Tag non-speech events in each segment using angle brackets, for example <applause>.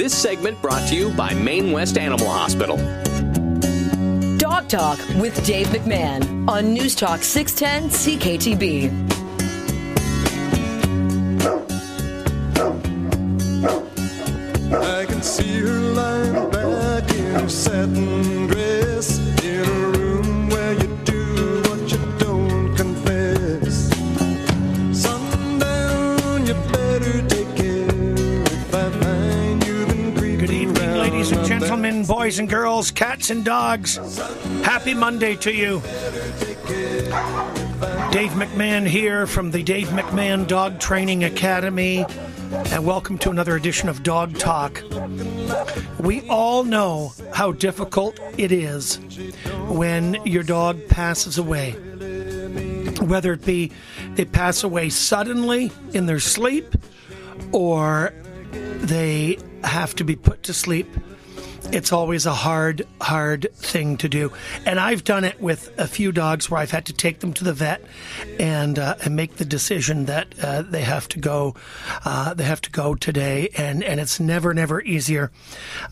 This segment brought to you by Main West Animal Hospital. Dog Talk with Dave McMahon on News Talk 610 CKTB. Cats and dogs. Happy Monday to you. Dave McMahon here from the Dave McMahon Dog Training Academy, and welcome to another edition of Dog Talk. We all know how difficult it is when your dog passes away. Whether it be they pass away suddenly in their sleep or they have to be put to sleep. It's always a hard, hard thing to do. And I've done it with a few dogs where I've had to take them to the vet and, uh, and make the decision that uh, they have to go. Uh, they have to go today, and, and it's never, never easier.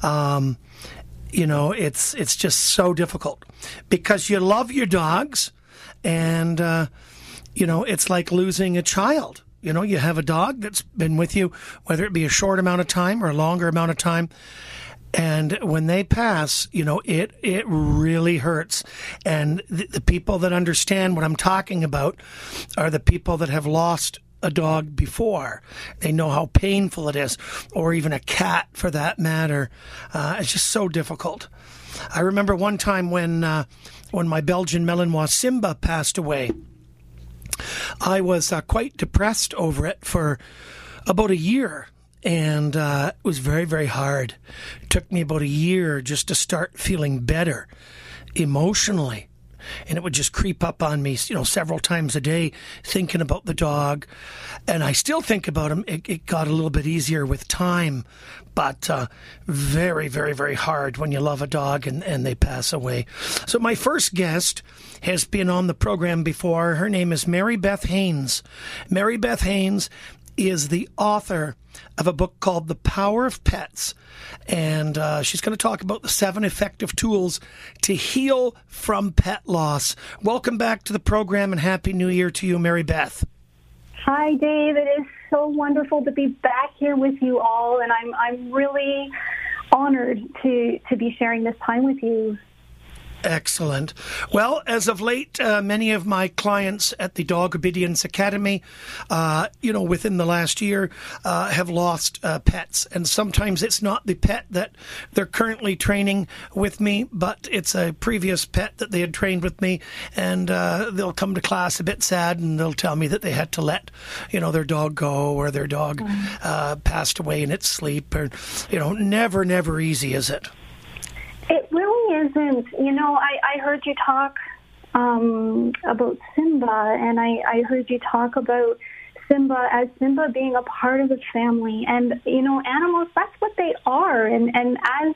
Um, you know, it's it's just so difficult because you love your dogs, and uh, you know it's like losing a child. You know, you have a dog that's been with you, whether it be a short amount of time or a longer amount of time. And when they pass, you know, it, it really hurts. And the, the people that understand what I'm talking about are the people that have lost a dog before. They know how painful it is, or even a cat for that matter. Uh, it's just so difficult. I remember one time when, uh, when my Belgian Malinois Simba passed away. I was uh, quite depressed over it for about a year. And uh, it was very, very hard. It took me about a year just to start feeling better emotionally. And it would just creep up on me, you know, several times a day, thinking about the dog. And I still think about him. It, it got a little bit easier with time, but uh, very, very, very hard when you love a dog and, and they pass away. So, my first guest has been on the program before. Her name is Mary Beth Haynes. Mary Beth Haynes is the author of a book called The Power of Pets. And uh, she's going to talk about the seven effective tools to heal from pet loss. Welcome back to the program and Happy New Year to you, Mary Beth. Hi, Dave. It is so wonderful to be back here with you all, and I'm I'm really honored to to be sharing this time with you. Excellent. Well, as of late, uh, many of my clients at the Dog Obedience Academy, uh, you know, within the last year, uh, have lost uh, pets. And sometimes it's not the pet that they're currently training with me, but it's a previous pet that they had trained with me. And uh, they'll come to class a bit sad and they'll tell me that they had to let, you know, their dog go or their dog uh, passed away in its sleep. Or, you know, never, never easy, is it? It really isn't. You know, I, I heard you talk um, about Simba, and I, I heard you talk about Simba as Simba being a part of the family. And, you know, animals, that's what they are. And, and as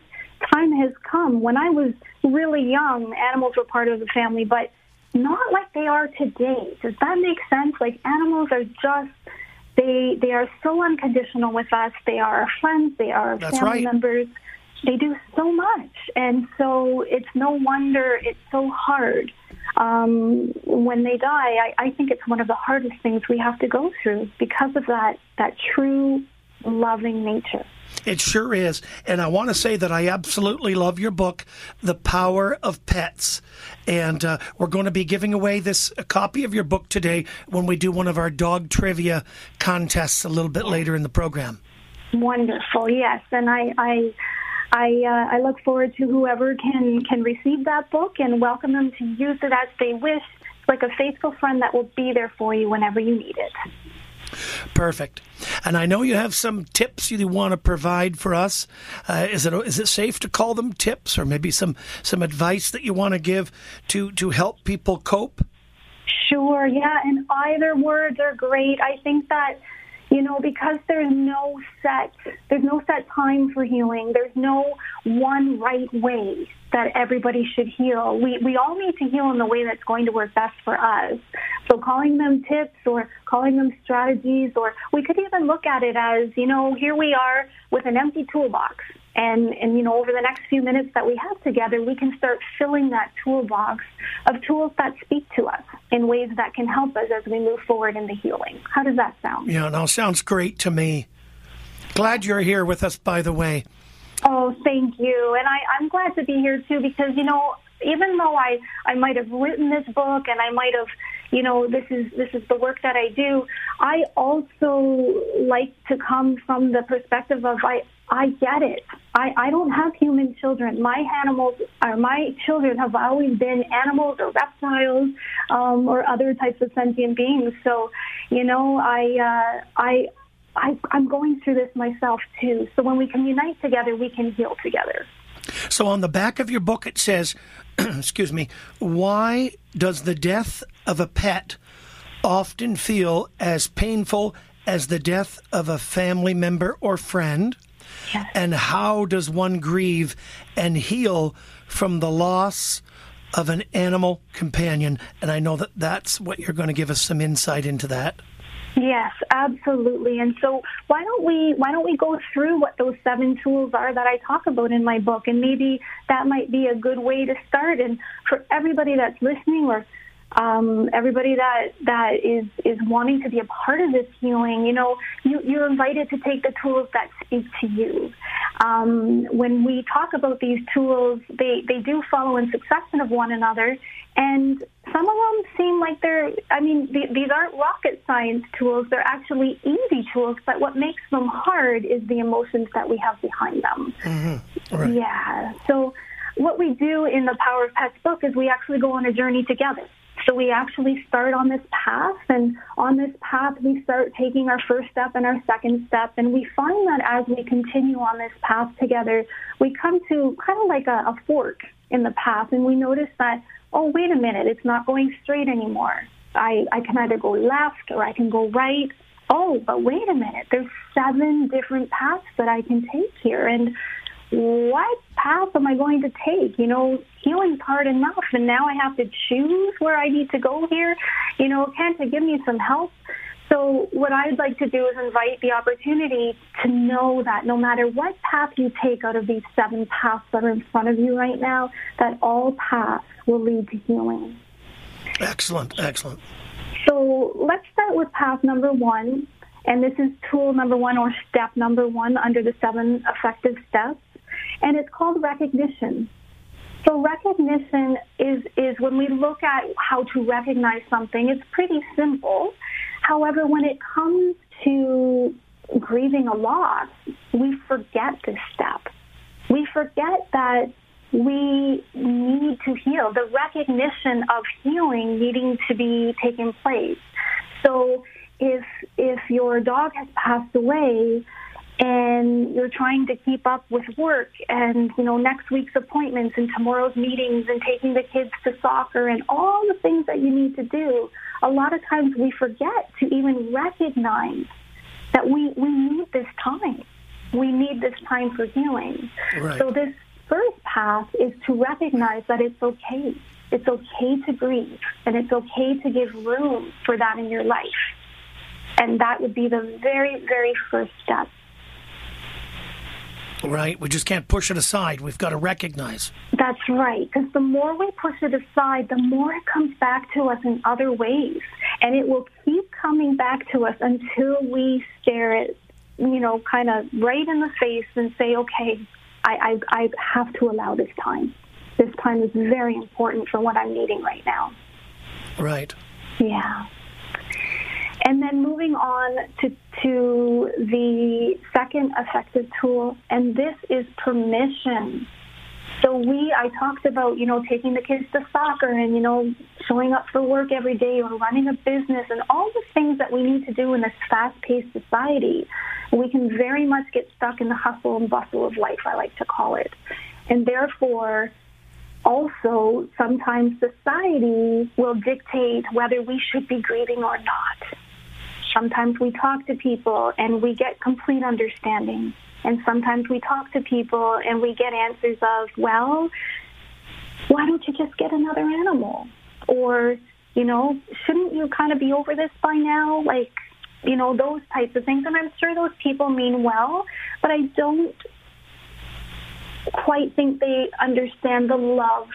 time has come, when I was really young, animals were part of the family, but not like they are today. Does that make sense? Like animals are just they they are so unconditional with us. They are our friends. They are our That's family right. members. They do so much, and so it's no wonder it's so hard um, when they die. I, I think it's one of the hardest things we have to go through because of that that true loving nature. It sure is. And I want to say that I absolutely love your book, The Power of Pets. And uh, we're going to be giving away this a copy of your book today when we do one of our dog trivia contests a little bit later in the program. Wonderful, yes, and I I I, uh, I look forward to whoever can can receive that book and welcome them to use it as they wish. Like a faithful friend that will be there for you whenever you need it. Perfect. And I know you have some tips you want to provide for us. Uh, is it is it safe to call them tips, or maybe some some advice that you want to give to to help people cope? Sure, yeah, and either words are great. I think that You know, because there's no set there's no set time for healing. There's no one right way that everybody should heal. We we all need to heal in the way that's going to work best for us. So calling them tips or calling them strategies or we could even look at it as, you know, here we are with an empty toolbox and, and, you know, over the next few minutes that we have together, we can start filling that toolbox of tools that speak to us in ways that can help us as we move forward in the healing. How does that sound? Yeah, no, sounds great to me. Glad you're here with us, by the way. Oh, thank you. And I, I'm glad to be here too because, you know, even though I, I might have written this book and I might have, you know, this is this is the work that I do, I also like to come from the perspective of I I get it. I, I don't have human children. My animals, or my children, have always been animals or reptiles um, or other types of sentient beings. So, you know, I uh, I I, I'm going through this myself too. So when we can unite together, we can heal together. So on the back of your book it says, <clears throat> excuse me, why does the death of a pet often feel as painful as the death of a family member or friend? Yes. And how does one grieve and heal from the loss of an animal companion? And I know that that's what you're going to give us some insight into that. Yes, absolutely. And so why don't we why don't we go through what those seven tools are that I talk about in my book and maybe that might be a good way to start and for everybody that's listening or um, everybody that that is is wanting to be a part of this healing, you know, you, you're invited to take the tools that speak to you. Um, when we talk about these tools, they they do follow in succession of one another, and some of them seem like they're. I mean, th- these aren't rocket science tools; they're actually easy tools. But what makes them hard is the emotions that we have behind them. Right. Yeah. So what we do in the Power of Pets book is we actually go on a journey together. So we actually start on this path, and on this path, we start taking our first step and our second step. And we find that as we continue on this path together, we come to kind of like a, a fork in the path, and we notice that, oh, wait a minute, it's not going straight anymore. I, I can either go left or I can go right. Oh, but wait a minute, there's seven different paths that I can take here. And what path am I going to take? You know, healing's hard enough, and now I have to choose where I need to go here. You know, can't you give me some help? So what I'd like to do is invite the opportunity to know that no matter what path you take out of these seven paths that are in front of you right now, that all paths will lead to healing. Excellent, excellent. So let's start with path number one. And this is tool number one or step number one under the seven effective steps. And it's called recognition. So recognition is, is when we look at how to recognize something, it's pretty simple. However, when it comes to grieving a loss, we forget this step. We forget that we need to heal, the recognition of healing needing to be taking place. So if if your dog has passed away and you're trying to keep up with work and you know next week's appointments and tomorrow's meetings and taking the kids to soccer and all the things that you need to do a lot of times we forget to even recognize that we we need this time. We need this time for healing. Right. so this first path is to recognize that it's okay. It's okay to grieve and it's okay to give room for that in your life. And that would be the very very first step Right. We just can't push it aside. We've got to recognize. That's right, because the more we push it aside, the more it comes back to us in other ways. And it will keep coming back to us until we stare it, you know, kind of right in the face and say, okay, I, I, I have to allow this time. This time is very important for what I'm needing right now. Right. Yeah. And then moving on to, to the second effective tool, and this is permission. So we, I talked about, you know, taking the kids to soccer and, you know, showing up for work every day or running a business and all the things that we need to do in this fast-paced society. We can very much get stuck in the hustle and bustle of life, I like to call it. And therefore, also sometimes society will dictate whether we should be grieving or not. Sometimes we talk to people and we get complete understanding. And sometimes we talk to people and we get answers of, well, why don't you just get another animal? Or, you know, shouldn't you kind of be over this by now? Like, you know, those types of things. And I'm sure those people mean well, but I don't quite think they understand the love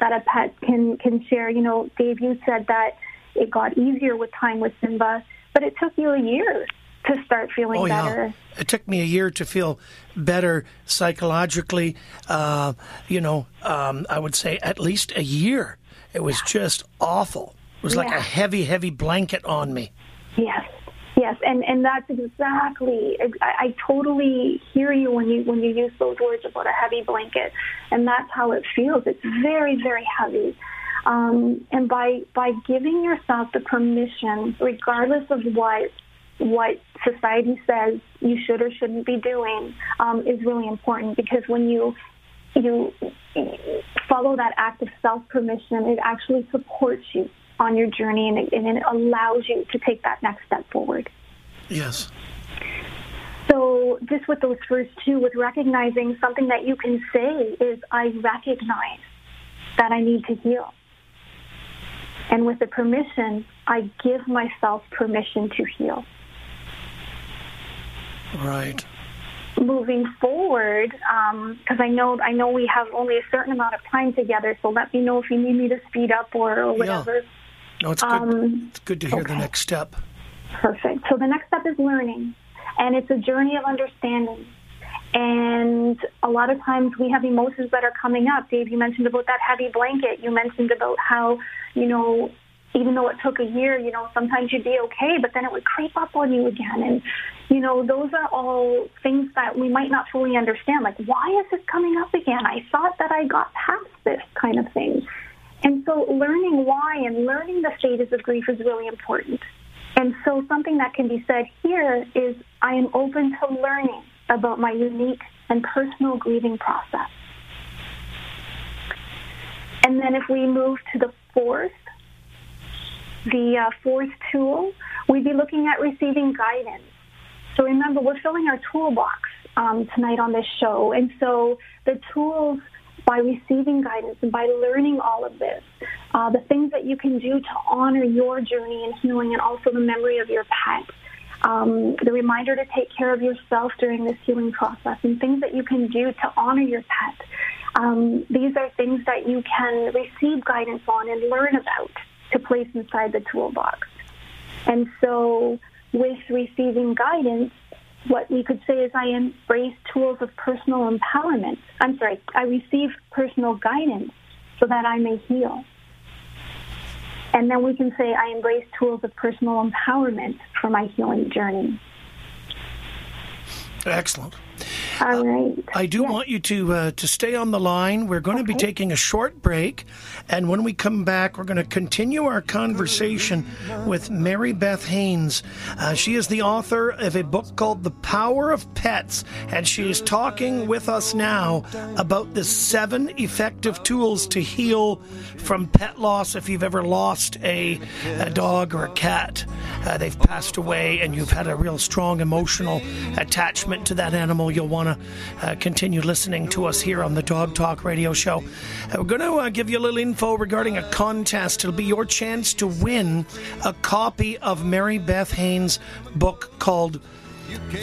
that a pet can, can share. You know, Dave, you said that it got easier with time with Simba, but it took you a year to start feeling Oh, better. yeah. It took me a year to feel better psychologically. Uh, you know, um, I would say at least a year. It was just awful. It was like Yeah. a heavy, heavy blanket on me. Yes, yes, and and that's exactly. I, I totally hear you when you when you use those words about a heavy blanket, and that's how it feels. It's very very heavy, um, and by by giving yourself the permission, regardless of what what society says you should or shouldn't be doing, um, is really important because when you you follow that act of self permission, it actually supports you on your journey and it, and it allows you to take that next step forward. Yes. So, just with those first two, with recognizing something that you can say is, I recognize that I need to heal. And with the permission, I give myself permission to heal. Right. moving forward, because I know I know we have only a certain amount of time together. So let me know if you need me to speed up or, or whatever. No, it's good. Um, it's good to hear the next step. Perfect. So the next step is learning, and it's a journey of understanding. And a lot of times we have emotions that are coming up. Dave, you mentioned about that heavy blanket. You mentioned about how, you know, even though it took a year, you know, sometimes you'd be okay, but then it would creep up on you again. And, you know, those are all things that we might not fully understand. Like, why is this coming up again? I thought that I got past this kind of thing. And so learning why and learning the stages of grief is really important. And so something that can be said here is I am open to learning about my unique and personal grieving process. And then if we move to the fourth, the uh, fourth tool, we'd be looking at receiving guidance. So remember, we're filling our toolbox um, tonight on this show. And so the tools, by receiving guidance and by learning all of this, uh, the things that you can do to honor your journey and healing and also the memory of your pet. Um, the reminder to take care of yourself during this healing process and things that you can do to honor your pet. Um, these are things that you can receive guidance on and learn about to place inside the toolbox. And so, with receiving guidance, what we could say is I embrace tools of personal empowerment. I'm sorry, I receive personal guidance so that I may heal. And then we can say I embrace tools of personal empowerment for my healing journey. Excellent. All right. I do Yes. want you to uh, to stay on the line. We're going to be taking a short break, and when we come back, we're going to continue our conversation with Mary Beth Haynes. Uh, she is the author of a book called The Power of Pets, and she is talking with us now about the seven effective tools to heal from pet loss. If you've ever lost a, a dog or a cat, uh, they've passed away, and you've had a real strong emotional attachment to that animal, you'll want to uh, continue listening to us here on the Dog Talk Radio Show. Uh, we're going to uh, give you a little info regarding a contest. It'll be your chance to win a copy of Mary Beth Haynes' book called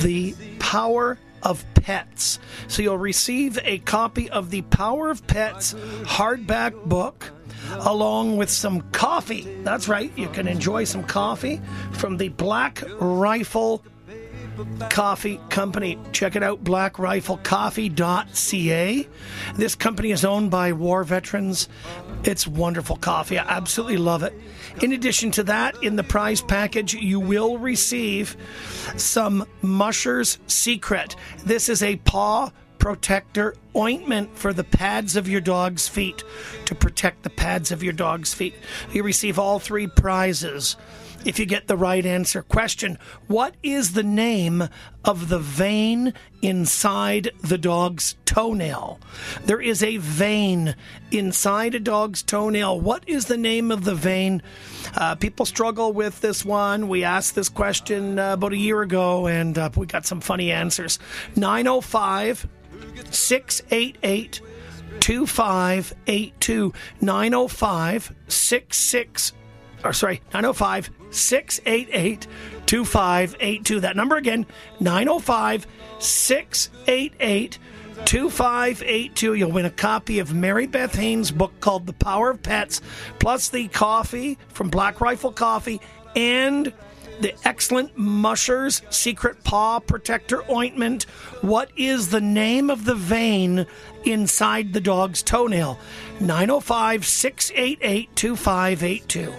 The Power of Pets. So you'll receive a copy of The Power of Pets hardback book along with some coffee. That's right, you can enjoy some coffee from the Black Rifle Coffee Company. Check it out, blackriflecoffee.ca. This company is owned by war veterans. It's wonderful coffee. I absolutely love it. In addition to that, in the prize package, you will receive some Musher's Secret. This is a paw protector ointment for the pads of your dog's feet to protect the pads of your dog's feet. You receive all three prizes if you get the right answer. Question What is the name of the vein inside the dog's toenail? There is a vein inside a dog's toenail. What is the name of the vein? Uh, people struggle with this one. We asked this question uh, about a year ago and uh, we got some funny answers. 905 688 2582 905 66 or sorry 905 688 2582 that number again 905 688 2582 you'll win a copy of mary beth haynes book called the power of pets plus the coffee from black rifle coffee and the excellent Mushers Secret Paw Protector Ointment. What is the name of the vein inside the dog's toenail? 905 688 2582.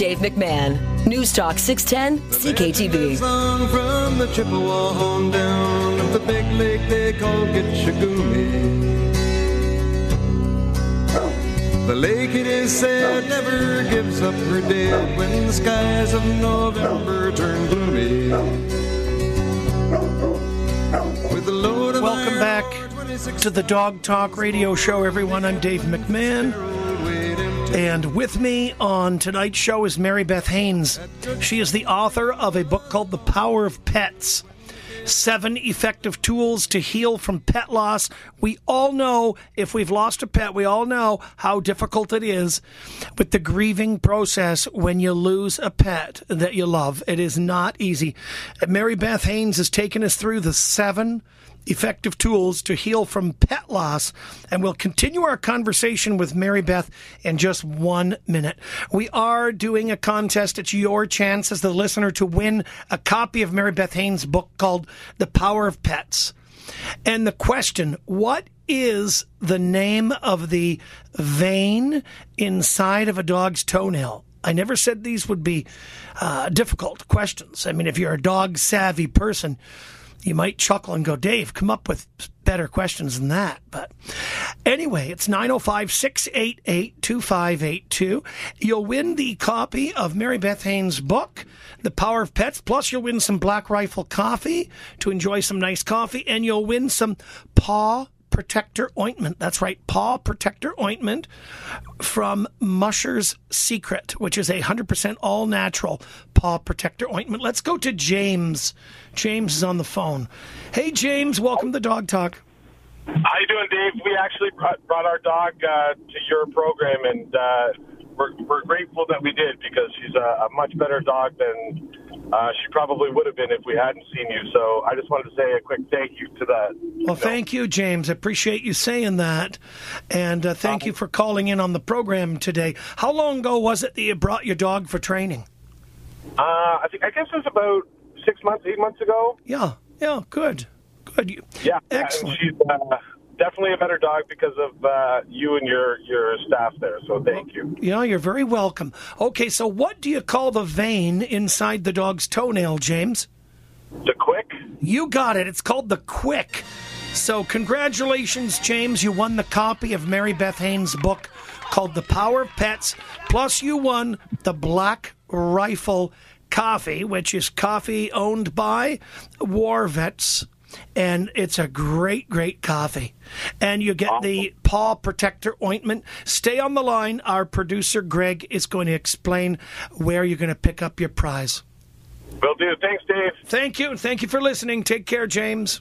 Dave McMahon. News Talk 610 CKTB. Song from the Chippewa on down of the big lake they call Gitche Gumee. The lake, it is said, never gives up her dead when the skies of November turn gloomy. With a load of Welcome back to the Dog Talk Radio Show, everyone. I'm Dave McMahon. And with me on tonight's show is Mary Beth Haynes. She is the author of a book called The Power of Pets Seven Effective Tools to Heal from Pet Loss. We all know if we've lost a pet, we all know how difficult it is with the grieving process when you lose a pet that you love. It is not easy. Mary Beth Haynes has taken us through the seven effective tools to heal from pet loss. And we'll continue our conversation with Mary Beth in just one minute. We are doing a contest. It's your chance as the listener to win a copy of Mary Beth Haynes' book called The Power of Pets. And the question, what is the name of the vein inside of a dog's toenail? I never said these would be uh, difficult questions. I mean, if you're a dog savvy person, you might chuckle and go, Dave, come up with better questions than that. But anyway, it's 905 688 2582. You'll win the copy of Mary Beth Haynes' book, The Power of Pets. Plus, you'll win some Black Rifle coffee to enjoy some nice coffee, and you'll win some paw protector ointment. That's right, paw protector ointment from Musher's Secret, which is a 100% all natural paw protector ointment. Let's go to James. James is on the phone. Hey, James, welcome to Dog Talk. How you doing, Dave? We actually brought, our dog uh, to your program, and uh, we're, we're grateful that we did because she's a, a much better dog than uh, she probably would have been if we hadn't seen you. So I just wanted to say a quick thank you to that. Well, thank you, James. I appreciate you saying that. And uh, thank you for calling in on the program today. How long ago was it that you brought your dog for training? Uh, I think I guess it was about six months, eight months ago. Yeah, yeah, good. Good. Yeah, Excellent. She's uh, definitely a better dog because of uh, you and your your staff there. So thank you. Yeah, you're very welcome. Okay, so what do you call the vein inside the dog's toenail, James? The quick. You got it. It's called the Quick. So, congratulations, James. You won the copy of Mary Beth Haynes' book called The Power of Pets. Plus, you won the Black Rifle Coffee, which is coffee owned by War Vets. And it's a great, great coffee. And you get the paw protector ointment. Stay on the line. Our producer, Greg, is going to explain where you're going to pick up your prize. Will do. Thanks, Dave. Thank you. Thank you for listening. Take care, James.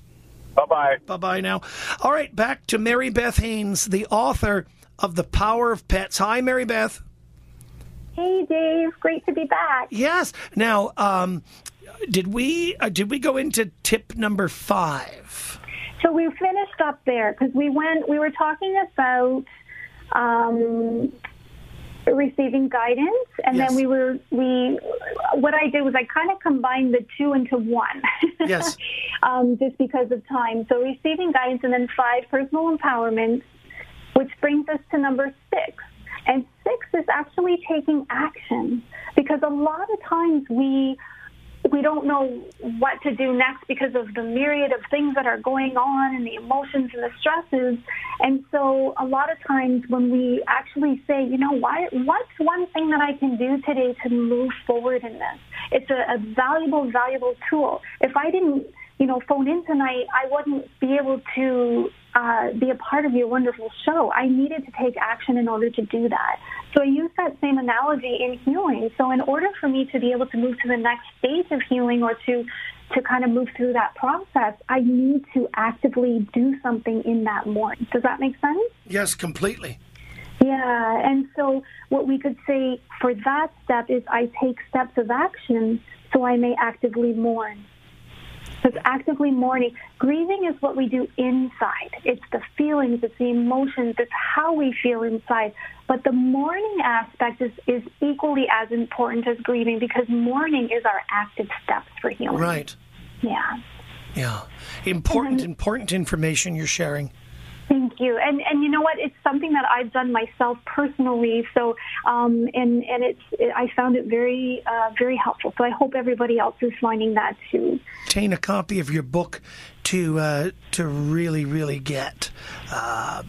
Bye bye. Bye bye now. All right, back to Mary Beth Haynes, the author of The Power of Pets. Hi, Mary Beth. Hey, Dave. Great to be back. Yes. Now, um, did we uh, did we go into tip number five? So we finished up there because we went. We were talking about um, receiving guidance, and Yes. then we were we. What I did was I kind of combined the two into one. Yes. <laughs> um, just because of time. So receiving guidance, and then five personal empowerment, which brings us to number six. And six is actually taking action because a lot of times we we don't know what to do next because of the myriad of things that are going on and the emotions and the stresses. And so a lot of times when we actually say, you know, why, what's one thing that I can do today to move forward in this? It's a, a valuable, valuable tool. If I didn't, you know, phone in tonight, I wouldn't be able to uh, be a part of your wonderful show. I needed to take action in order to do that. So I use that same analogy in healing. So in order for me to be able to move to the next stage of healing or to to kind of move through that process, I need to actively do something in that mourning. Does that make sense? Yes, completely. Yeah, and so what we could say for that step is I take steps of action so I may actively mourn. Because actively mourning, grieving is what we do inside. It's the feelings, it's the emotions, it's how we feel inside. But the mourning aspect is, is equally as important as grieving because mourning is our active steps for healing. Right. Yeah. Yeah. Important, then- important information you're sharing. Thank you. And and you know what? It's something that I've done myself personally. So um, and and it's it, I found it very uh, very helpful. So I hope everybody else is finding that too. Obtain a copy of your book to uh, to really, really get, uh,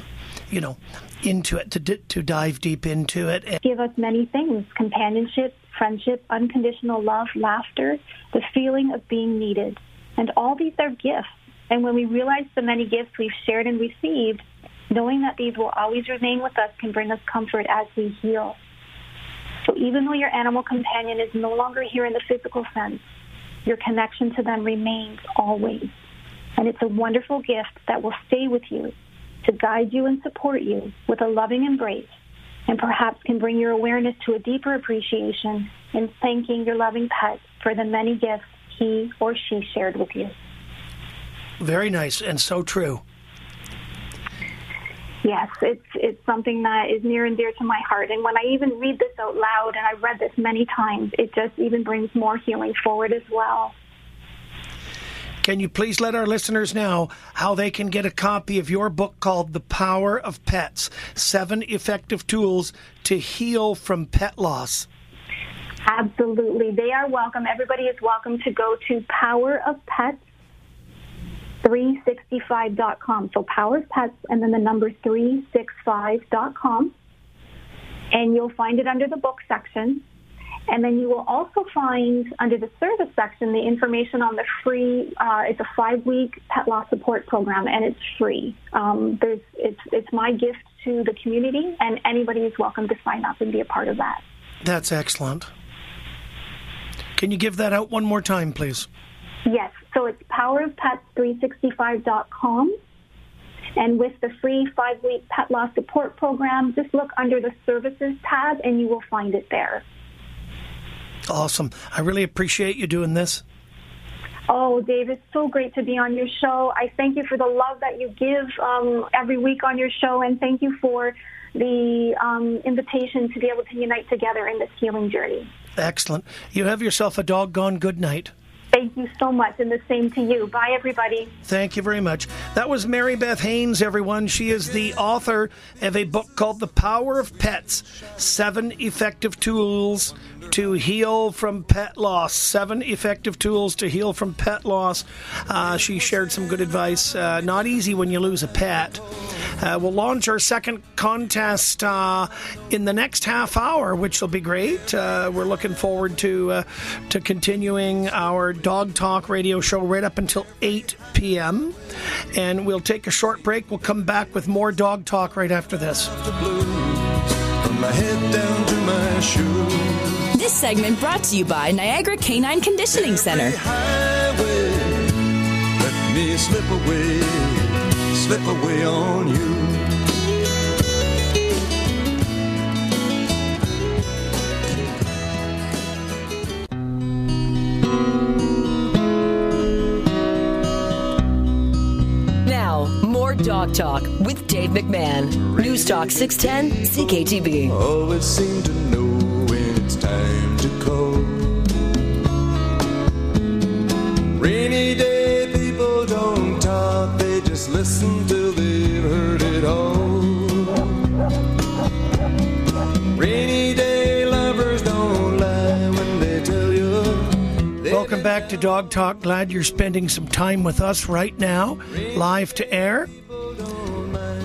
you know, into it, to di- to dive deep into it. And Give us many things: companionship, friendship, unconditional love, laughter, the feeling of being needed, and all these are gifts. And when we realize the many gifts we've shared and received, knowing that these will always remain with us can bring us comfort as we heal. So even though your animal companion is no longer here in the physical sense, your connection to them remains always. And it's a wonderful gift that will stay with you to guide you and support you with a loving embrace and perhaps can bring your awareness to a deeper appreciation in thanking your loving pet for the many gifts he or she shared with you. Very nice and so true. Yes, it's it's something that is near and dear to my heart. And when I even read this out loud, and I've read this many times, it just even brings more healing forward as well. Can you please let our listeners know how they can get a copy of your book called The Power of Pets Seven Effective Tools to Heal from Pet Loss? Absolutely. They are welcome. Everybody is welcome to go to Power of Pets 365.com. So Power of Pets and then the number 365.com. And you'll find it under the book section. And then you will also find under the service section the information on the free. Uh, it's a five-week pet loss support program, and it's free. Um, there's, it's it's my gift to the community, and anybody is welcome to sign up and be a part of that. That's excellent. Can you give that out one more time, please? Yes, so it's powerofpets365.com. And with the free five week pet loss support program, just look under the services tab and you will find it there. Awesome. I really appreciate you doing this. Oh, Dave, it's so great to be on your show. I thank you for the love that you give um, every week on your show, and thank you for the um, invitation to be able to unite together in this healing journey. Excellent. You have yourself a doggone good night. Thank you so much, and the same to you. Bye, everybody. Thank you very much. That was Mary Beth Haynes, everyone. She is the author of a book called The Power of Pets Seven Effective Tools to Heal from Pet Loss. Seven Effective Tools to Heal from Pet Loss. Uh, she shared some good advice. Uh, not easy when you lose a pet. Uh, we'll launch our second contest uh, in the next half hour, which will be great. Uh, we're looking forward to uh, to continuing our Dog Talk radio show right up until 8 p.m. And we'll take a short break. We'll come back with more Dog Talk right after this. the blues from my head down to my shoes. This segment brought to you by Niagara Canine Conditioning Center. Highway, let me slip away, slip away on you. More Dog Talk with Dave McMahon. News Talk 610 CKTB. Always seem to know when it's time to call. Rainy day people don't talk, they just listen till they've heard it all. Rainy day lovers don't lie when they tell you. they Welcome back to Dog Talk. Glad you're spending some time with us right now, live to air.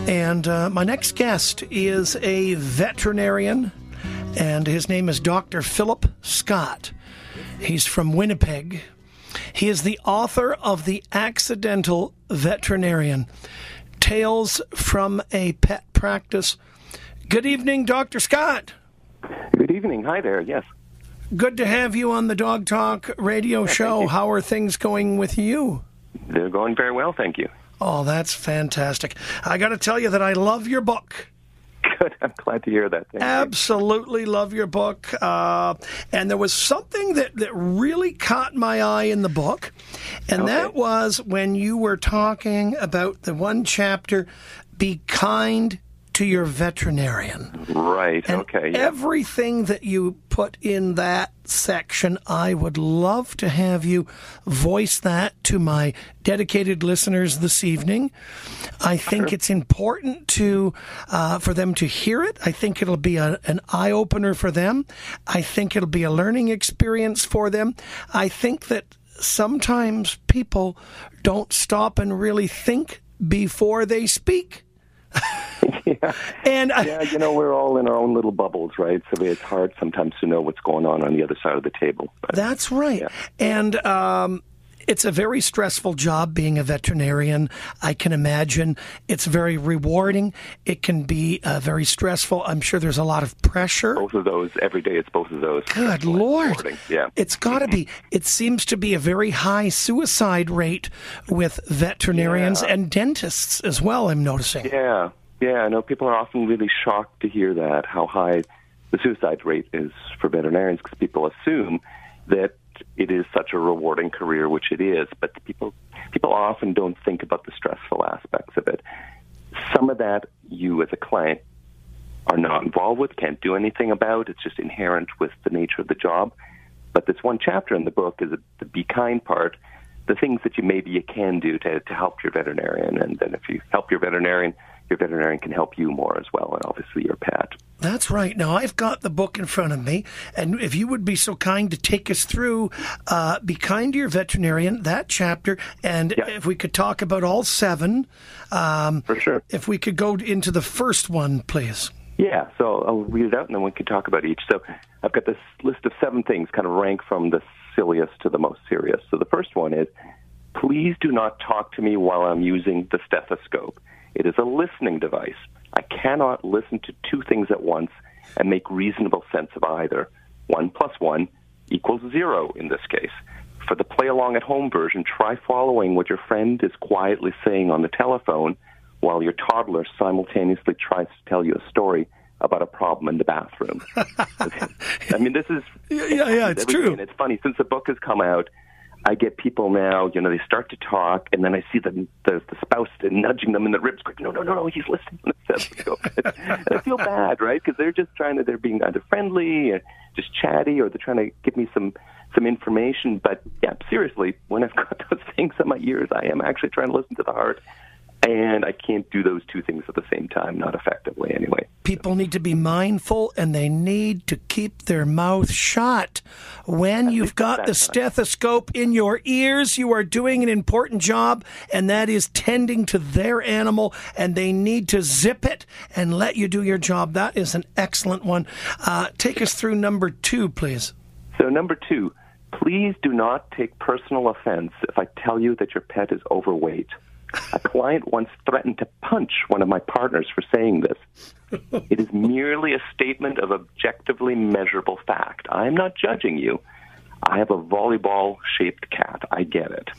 And uh, my next guest is a veterinarian, and his name is Dr. Philip Scott. He's from Winnipeg. He is the author of The Accidental Veterinarian Tales from a Pet Practice. Good evening, Dr. Scott. Good evening. Hi there. Yes. Good to have you on the Dog Talk radio show. How are things going with you? They're going very well, thank you. Oh, that's fantastic. I got to tell you that I love your book. Good. I'm glad to hear that. Thank you. Absolutely love your book. Uh, and there was something that, that really caught my eye in the book, and Okay. that was when you were talking about the one chapter Be Kind to Your Veterinarian. Right. And okay. Yeah. everything that you put in that section, I would love to have you voice that to my dedicated listeners this evening. I think it's important to uh, for them to hear it. I think it'll be a, an eye opener for them. I think it'll be a learning experience for them. I think that sometimes people don't stop and really think before they speak. <laughs> yeah. <laughs> And I, yeah. You know, we're all in our own little bubbles, right? So it's hard sometimes to know what's going on on the other side of the table. But That's right. And um, it's a very stressful job being a veterinarian. I can imagine it's very rewarding. It can be uh, very stressful. I'm sure there's a lot of pressure. both of those every day. It's both of those. Good Lord. Yeah. It's got to be. It seems to be a very high suicide rate with veterinarians Yeah. and dentists as well, I'm noticing. Yeah. Yeah. I know people are often really shocked to hear that how high the suicide rate is for veterinarians because people assume that it is such a rewarding career, which it is, but people people often don't think about the stressful aspects of it. Some of that you as a client are not involved with, can't do anything about. It's just inherent with the nature of the job. But this one chapter in the book is the be kind part, the things that you maybe you can do to, to help your veterinarian. And then if you help your veterinarian, your veterinarian can help you more as well, and obviously your pet. That's right. Now, I've got the book in front of me, and if you would be so kind to take us through uh, Be Kind to Your Veterinarian, that chapter, and Yeah. if we could talk about all seven, um, For sure. if we could go into the first one, please. Yeah, so I'll read it out and then we can talk about each. So I've got this list of seven things, kind of rank from the silliest to the most serious. So the first one is please do not talk to me while I'm using the stethoscope. It is a listening device. I cannot listen to two things at once and make reasonable sense of either. One plus one equals zero in this case. For the play along at home version, try following what your friend is quietly saying on the telephone while your toddler simultaneously tries to tell you a story about a problem in the bathroom. <laughs> I mean, this is Yeah, yeah, it's true. And it's funny since the book has come out. I get people now, you know, they start to talk, and then I see the the, the spouse nudging them in the ribs, quick, no, no, no, no, he's listening. and <laughs> I feel bad, right? Because they're just trying to, they're being either friendly, or just chatty, or they're trying to give me some some information. But yeah, seriously, when I've got <laughs> those things in my ears, I am actually trying to listen to the heart, and I can't do those two things at the same time, not effectively, anyway. People need to be mindful and they need to keep their mouth shut. When you've got the stethoscope in your ears, you are doing an important job, and that is tending to their animal, and they need to zip it and let you do your job. That is an excellent one. Uh, take us through number two, please. So, number two, please do not take personal offense if I tell you that your pet is overweight. A client once threatened to punch one of my partners for saying this. <laughs> It is merely a statement of objectively measurable fact. I am not judging you. I have a volleyball shaped cat. I get it.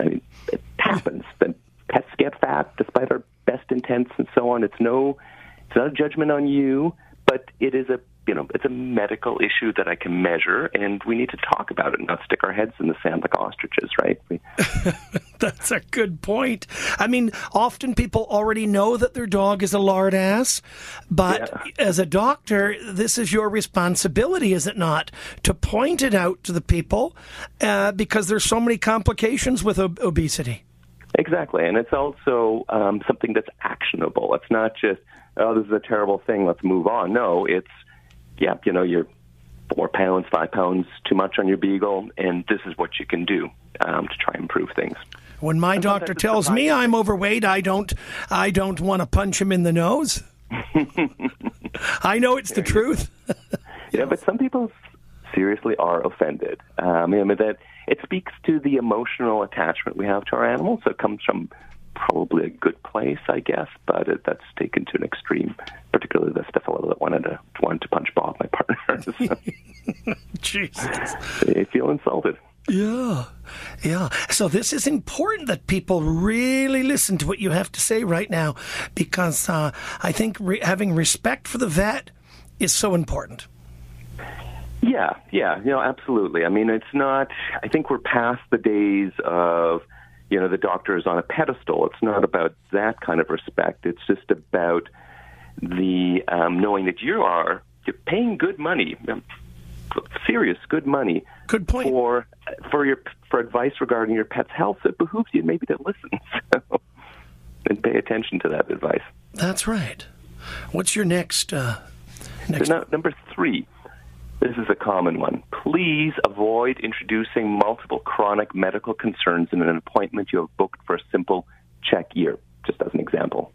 I mean, it happens that pets get fat despite our best intents and so on. It's no, it's not a judgment on you, but it is a you know, it's a medical issue that I can measure, and we need to talk about it, and not stick our heads in the sand like ostriches, right? We, <laughs> That's a good point. I mean, often people already know that their dog is a lard ass, but Yeah. as a doctor, this is your responsibility, is it not, to point it out to the people uh, because there's so many complications with ob- obesity. Exactly, and it's also um, something that's actionable. It's not just, oh, this is a terrible thing. Let's move on. No, it's, yeah, you know, you're four pounds, five pounds too much on your beagle, and this is what you can do um, to try and improve things. When my doctor tells me. I'm overweight, I don't, I don't want to punch him in the nose. <laughs> I know it's the truth. <laughs> Yeah, but some people seriously are offended. Um, I mean, that it speaks to the emotional attachment we have to our animals. So it comes from probably a good place, I guess, but it, that's taken to an extreme. Particularly the fellow that wanted to wanted to punch Bob, my partner. <laughs> Jesus. they feel insulted. Yeah, yeah. So this is important that people really listen to what you have to say right now, because uh, I think re- having respect for the vet is so important. Yeah, yeah, you know, absolutely. I mean, it's not. I think we're past the days of, you know, the doctor is on a pedestal. It's not about that kind of respect. It's just about the um, knowing that you are you're paying good money, um, serious good money Good point. for for your for advice regarding your pet's health. It behooves you maybe to listen <laughs> so, and pay attention to that advice. That's right. What's your next? Uh, next. So now, number three, this is a common one. Please avoid introducing multiple chronic medical concerns in an appointment you have booked for a simple check year, just as an example.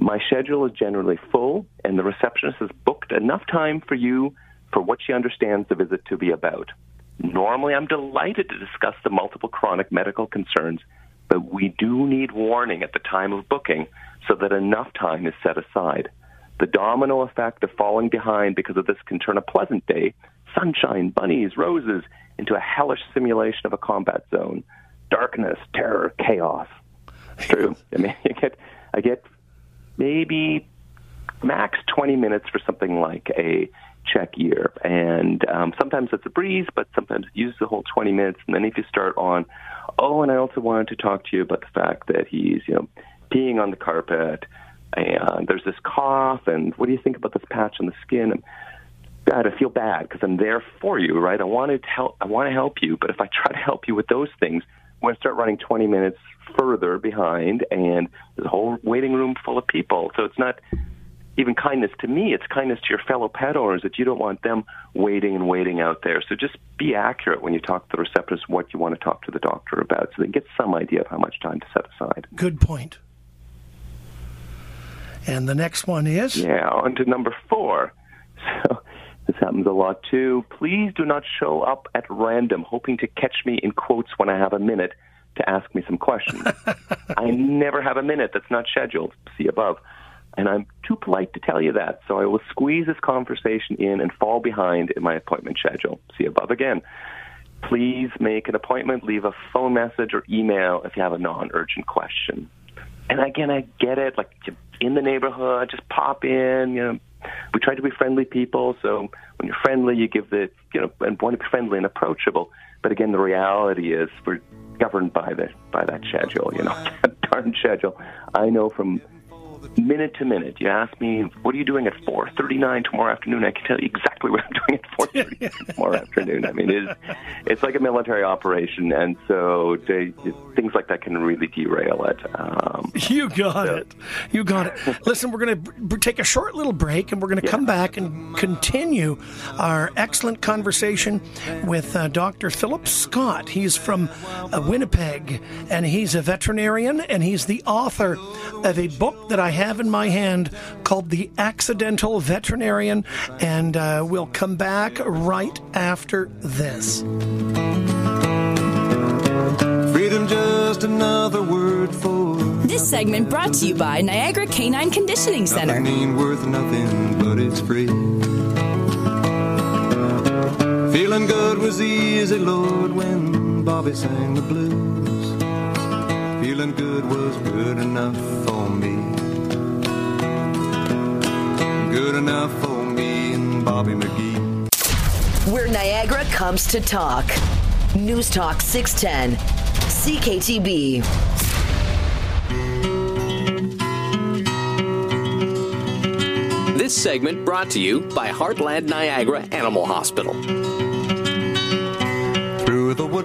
My schedule is generally full, and the receptionist has booked enough time for you for what she understands the visit to be about. Normally, I'm delighted to discuss the multiple chronic medical concerns, but we do need warning at the time of booking so that enough time is set aside. The domino effect of falling behind because of this can turn a pleasant day, sunshine, bunnies, roses, into a hellish simulation of a combat zone. Darkness, terror, chaos. It's <laughs> true. I mean, I get, I get maybe max 20 minutes for something like a check year. And um, sometimes it's a breeze, but sometimes it uses the whole 20 minutes. And then if you start on, oh, and I also wanted to talk to you about the fact that he's, you know, peeing on the carpet, and there's this cough, and what do you think about this patch on the skin? And God, I feel bad because I'm there for you, right? I want to help. I want to help you, but if I try to help you with those things, I'm going to start running 20 minutes further behind, and there's a whole waiting room full of people. So it's not even kindness to me; it's kindness to your fellow pet owners that you don't want them waiting and waiting out there. So just be accurate when you talk to the receptionist what you want to talk to the doctor about, so they get some idea of how much time to set aside. Good point. And the next one is Yeah, on to number four. <laughs> So this happens a lot too. Please do not show up at random, hoping to catch me in quotes when I have a minute to ask me some questions. <laughs> I never have a minute that's not scheduled. See above. And I'm too polite to tell you that, so I will squeeze this conversation in and fall behind in my appointment schedule. See above again. Please make an appointment, leave a phone message or email if you have a non urgent question. And again, I get it. Like you're in the neighborhood, just pop in. You know, we try to be friendly people. So when you're friendly, you give the you know and want to be friendly and approachable. But again, the reality is we're governed by the by that schedule. You know, <laughs> darn schedule. I know from minute to minute. You ask me, what are you doing at 4.39 tomorrow afternoon? I can tell you exactly what I'm doing at 4.39 <laughs> tomorrow afternoon. I mean, it's, it's like a military operation, and so they, things like that can really derail it. Um, <laughs> You got it. You got it. Listen, we're going to b- take a short little break and we're going to come back and continue our excellent conversation with uh, Dr. Philip Scott. He's from uh, Winnipeg and he's a veterinarian and he's the author of a book that I have in my hand called The Accidental Veterinarian. And uh, we'll come back right after this. Freedom just another word for This segment brought to you by Niagara Canine Conditioning Center. nothing ain't worth nothing, but it's free. Feeling good was easy, Lord, when Bobby sang the blues. Feeling good was good enough Good enough for me and Bobby. Bobby McGee. Where Niagara comes to talk. News Talk 610, CKTB. This segment brought to you by Heartland Niagara Animal Hospital.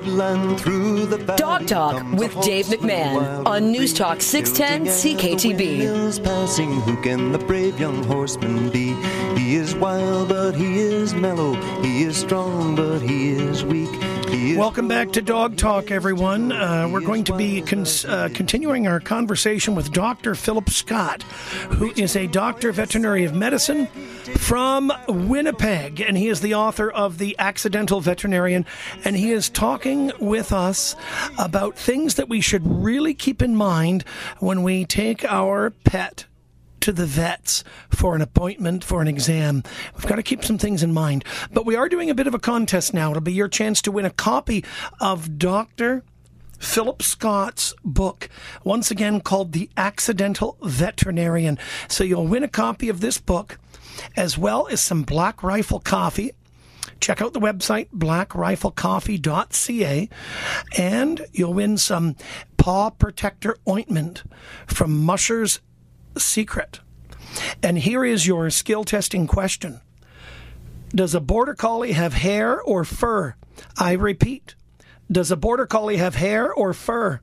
Through woodland, through the valley Dog Talk with Dave McMahon on News. Talk 610 Tilting at the CKTB. passing, who can the brave young horseman be? He is wild, but he is mellow. He is strong, but he is weak. Welcome back to Dog Talk, everyone. Uh, we're going to be uh, continuing our conversation with Dr. Philip Scott, who is a doctor veterinary of medicine from Winnipeg, and he is the author of The Accidental Veterinarian, and he is talking with us about things that we should really keep in mind when we take our pet to the vets for an appointment, for an exam. We've got to keep some things in mind. But we are doing a bit of a contest now. It'll be your chance to win a copy of Dr. Philip Scott's book, once again called The Accidental Veterinarian. So you'll win a copy of this book, as well as some Black Rifle coffee. Check out the website, blackriflecoffee.ca, and you'll win some paw protector ointment from Musher's Secret. And here is your skill testing question Does a border collie have hair or fur? I repeat, does a border collie have hair or fur?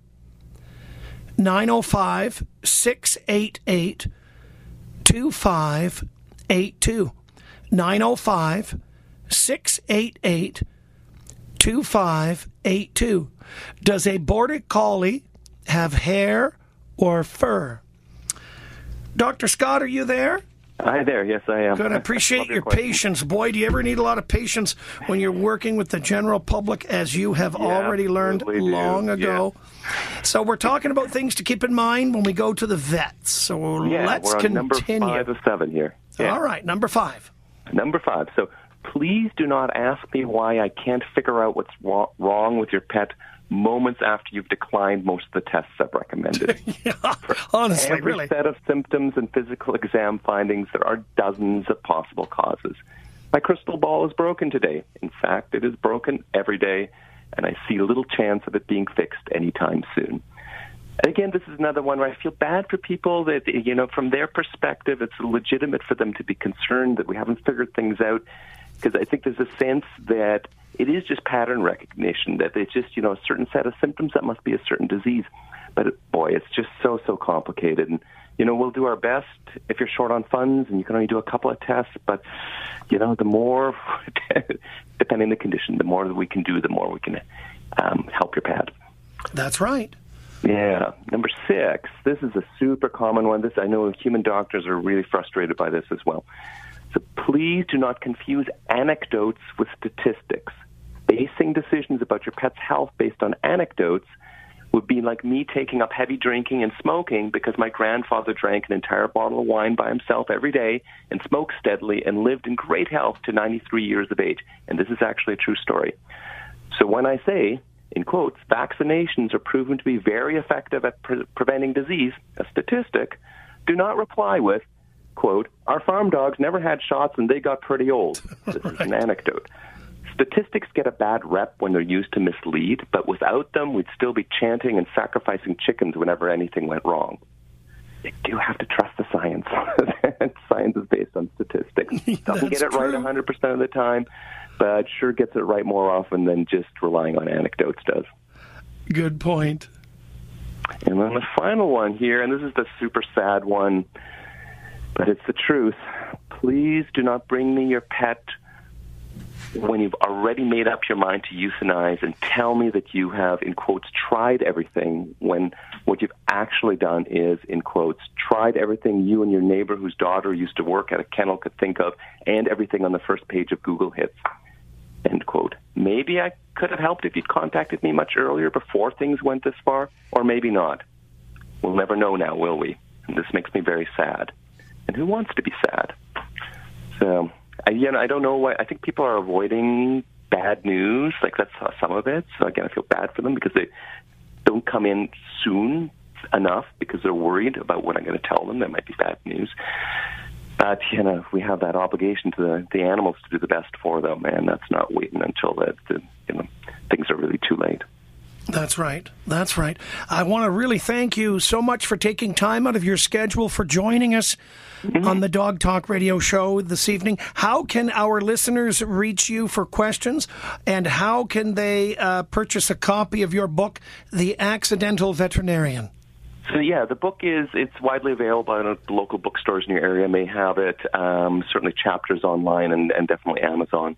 905 688 2582. 905 688 2582. Does a border collie have hair or fur? Dr. Scott, are you there? Hi there. Yes, I am. Good. I appreciate Love your patience. Boy, do you ever need a lot of patience when you're working with the general public, as you have already learned absolutely do. long ago. So, we're talking about things to keep in mind when we go to the vets. So, Yeah, let's continue. number five of seven here. Yeah. All right, number five. Number five. So please do not ask me why I can't figure out what's wrong with your pet moments after you've declined most of the tests I've recommended. <laughs> Honestly, Every really. set of symptoms and physical exam findings, there are dozens of possible causes. My crystal ball is broken today. In fact, it is broken every day, and I see little chance of it being fixed anytime soon. And again, this is another one where I feel bad for people that, you know, from their perspective, it's legitimate for them to be concerned that we haven't figured things out. Because I think there's a sense that it is just pattern recognition, that it's just, you know, a certain set of symptoms that must be a certain disease. But boy, it's just so, so complicated. And, you know, we'll do our best if you're short on funds and you can only do a couple of tests. But, you know, the more, <laughs> depending on the condition, the more that we can do, the more we can um, help your pet. That's right. Yeah. Number six. This is a super common one. This I know human doctors are really frustrated by this as well. So please do not confuse anecdotes with statistics. Basing decisions about your pet's health based on anecdotes would be like me taking up heavy drinking and smoking because my grandfather drank an entire bottle of wine by himself every day and smoked steadily and lived in great health to 93 years of age. And this is actually a true story. So when I say, in quotes, vaccinations are proven to be very effective at pre- preventing disease, a statistic, do not reply with, quote, our farm dogs never had shots and they got pretty old. <laughs> This is an anecdote. Statistics get a bad rep when they're used to mislead, but without them, we'd still be chanting and sacrificing chickens whenever anything went wrong. You do have to trust the science. <laughs> science is based on statistics. <laughs> Doesn't get it right 100% of the time, but sure gets it right more often than just relying on anecdotes does. Good point. And then the final one here, and this is the super sad one, but it's the truth. Please do not bring me your pet when you've already made up your mind to euthanize and tell me that you have, in quotes, tried everything when what you've actually done is, in quotes, tried everything you and your neighbor whose daughter used to work at a kennel could think of and everything on the first page of Google hits. End quote. Maybe I could have helped if you'd contacted me much earlier before things went this far, or maybe not. We'll never know now, will we? And this makes me very sad. And who wants to be sad? So, I, you know, I don't know why. I think people are avoiding bad news. Like that's uh, some of it. So again, I feel bad for them because they don't come in soon enough because they're worried about what I'm going to tell them. That might be bad news. But you know, we have that obligation to the, the animals to do the best for them, and that's not waiting until the, the you know things are really too late. That's right. That's right. I want to really thank you so much for taking time out of your schedule for joining us mm-hmm. on the Dog Talk Radio show this evening. How can our listeners reach you for questions, and how can they uh, purchase a copy of your book, The Accidental Veterinarian? So yeah, the book is it's widely available. in local bookstores in your area may have it. Um, certainly, chapters online and, and definitely Amazon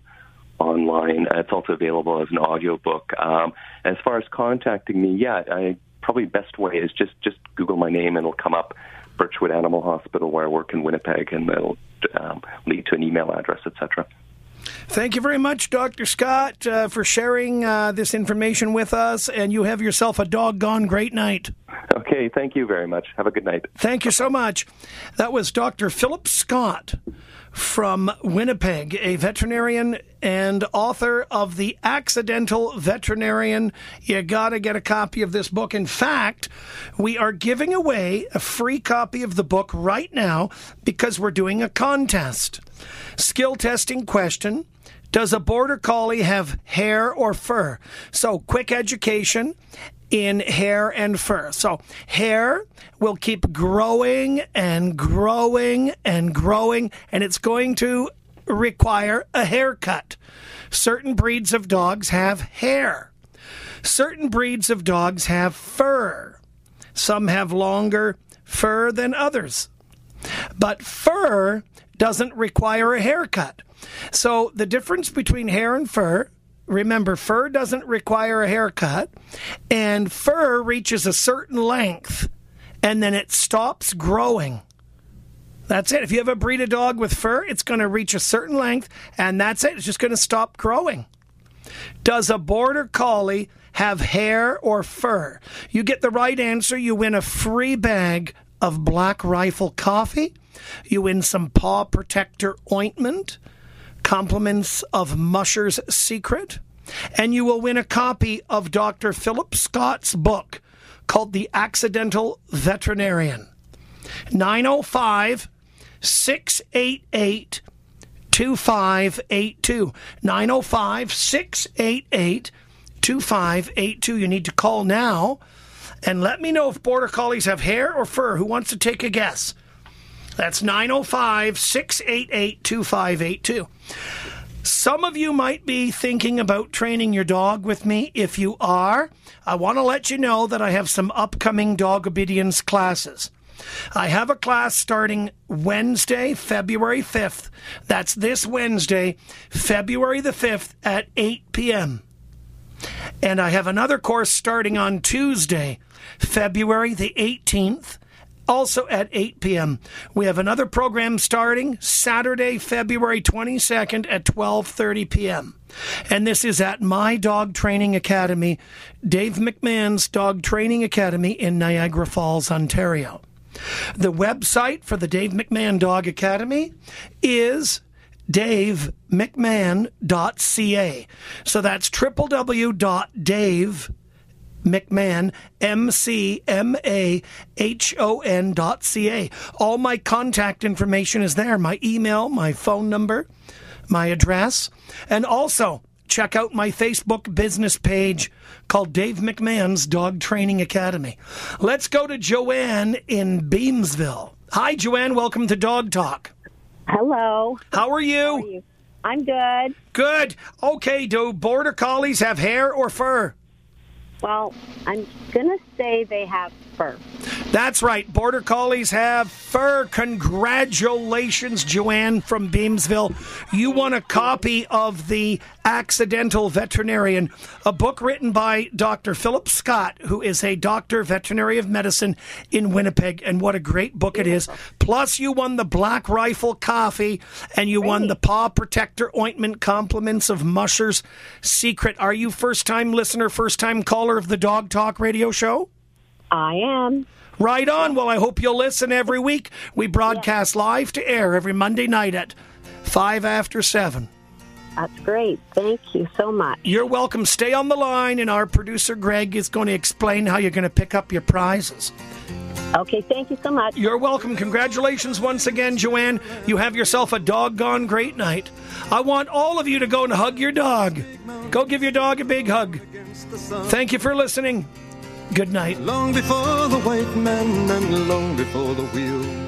online. It's also available as an audiobook. Um, as far as contacting me, yeah, I, probably best way is just just Google my name and it'll come up. Birchwood Animal Hospital, where I work in Winnipeg, and it'll um, lead to an email address, etc. Thank you very much, Dr. Scott, uh, for sharing uh, this information with us. And you have yourself a doggone great night. Okay, thank you very much. Have a good night. Thank you so much. That was Dr. Philip Scott from Winnipeg, a veterinarian and author of The Accidental Veterinarian. You got to get a copy of this book. In fact, we are giving away a free copy of the book right now because we're doing a contest. Skill testing question Does a border collie have hair or fur? So, quick education in hair and fur. So, hair will keep growing and growing and growing, and it's going to require a haircut. Certain breeds of dogs have hair. Certain breeds of dogs have fur. Some have longer fur than others. But fur doesn't require a haircut. So the difference between hair and fur remember, fur doesn't require a haircut, and fur reaches a certain length and then it stops growing. That's it. If you a breed of dog with fur, it's going to reach a certain length and that's it. It's just going to stop growing. Does a border collie have hair or fur? You get the right answer, you win a free bag of Black Rifle coffee. You win some paw protector ointment compliments of Musher's Secret, and you will win a copy of Dr. Philip Scott's book called The Accidental Veterinarian. 905 688 2582. 905 688 2582. You need to call now and let me know if border collies have hair or fur. Who wants to take a guess? That's 905 688 2582. Some of you might be thinking about training your dog with me. If you are, I want to let you know that I have some upcoming dog obedience classes. I have a class starting Wednesday, February 5th. That's this Wednesday, February the 5th at 8 p.m. And I have another course starting on Tuesday, February the 18th also at 8 p.m. We have another program starting Saturday, February 22nd at 12:30 p.m. And this is at my dog training academy, Dave McMahon's Dog Training Academy in Niagara Falls, Ontario. The website for the Dave McMahon Dog Academy is davemcmahon.ca. So that's www.dave McMahon, M C M A H O N dot C A. All my contact information is there my email, my phone number, my address, and also check out my Facebook business page called Dave McMahon's Dog Training Academy. Let's go to Joanne in Beamsville. Hi, Joanne. Welcome to Dog Talk. Hello. How are you? How are you? I'm good. Good. Okay, do border collies have hair or fur? Well, I'm going to say they have fur. That's right. Border Collies have fur. Congratulations, Joanne from Beamsville. You won a copy of The Accidental Veterinarian, a book written by Dr. Philip Scott, who is a doctor, veterinary of medicine in Winnipeg. And what a great book it is. Plus, you won the Black Rifle coffee and you won the Paw Protector ointment compliments of Musher's Secret. Are you first time listener, first time caller of the Dog Talk radio show? I am. Right on. Well, I hope you'll listen every week. We broadcast yeah. live to air every Monday night at 5 after 7. That's great. Thank you so much. You're welcome. Stay on the line, and our producer, Greg, is going to explain how you're going to pick up your prizes. Okay, thank you so much. You're welcome. Congratulations once again, Joanne. You have yourself a doggone great night. I want all of you to go and hug your dog. Go give your dog a big hug. Thank you for listening. Good night. Long before the white man and long before the wheel.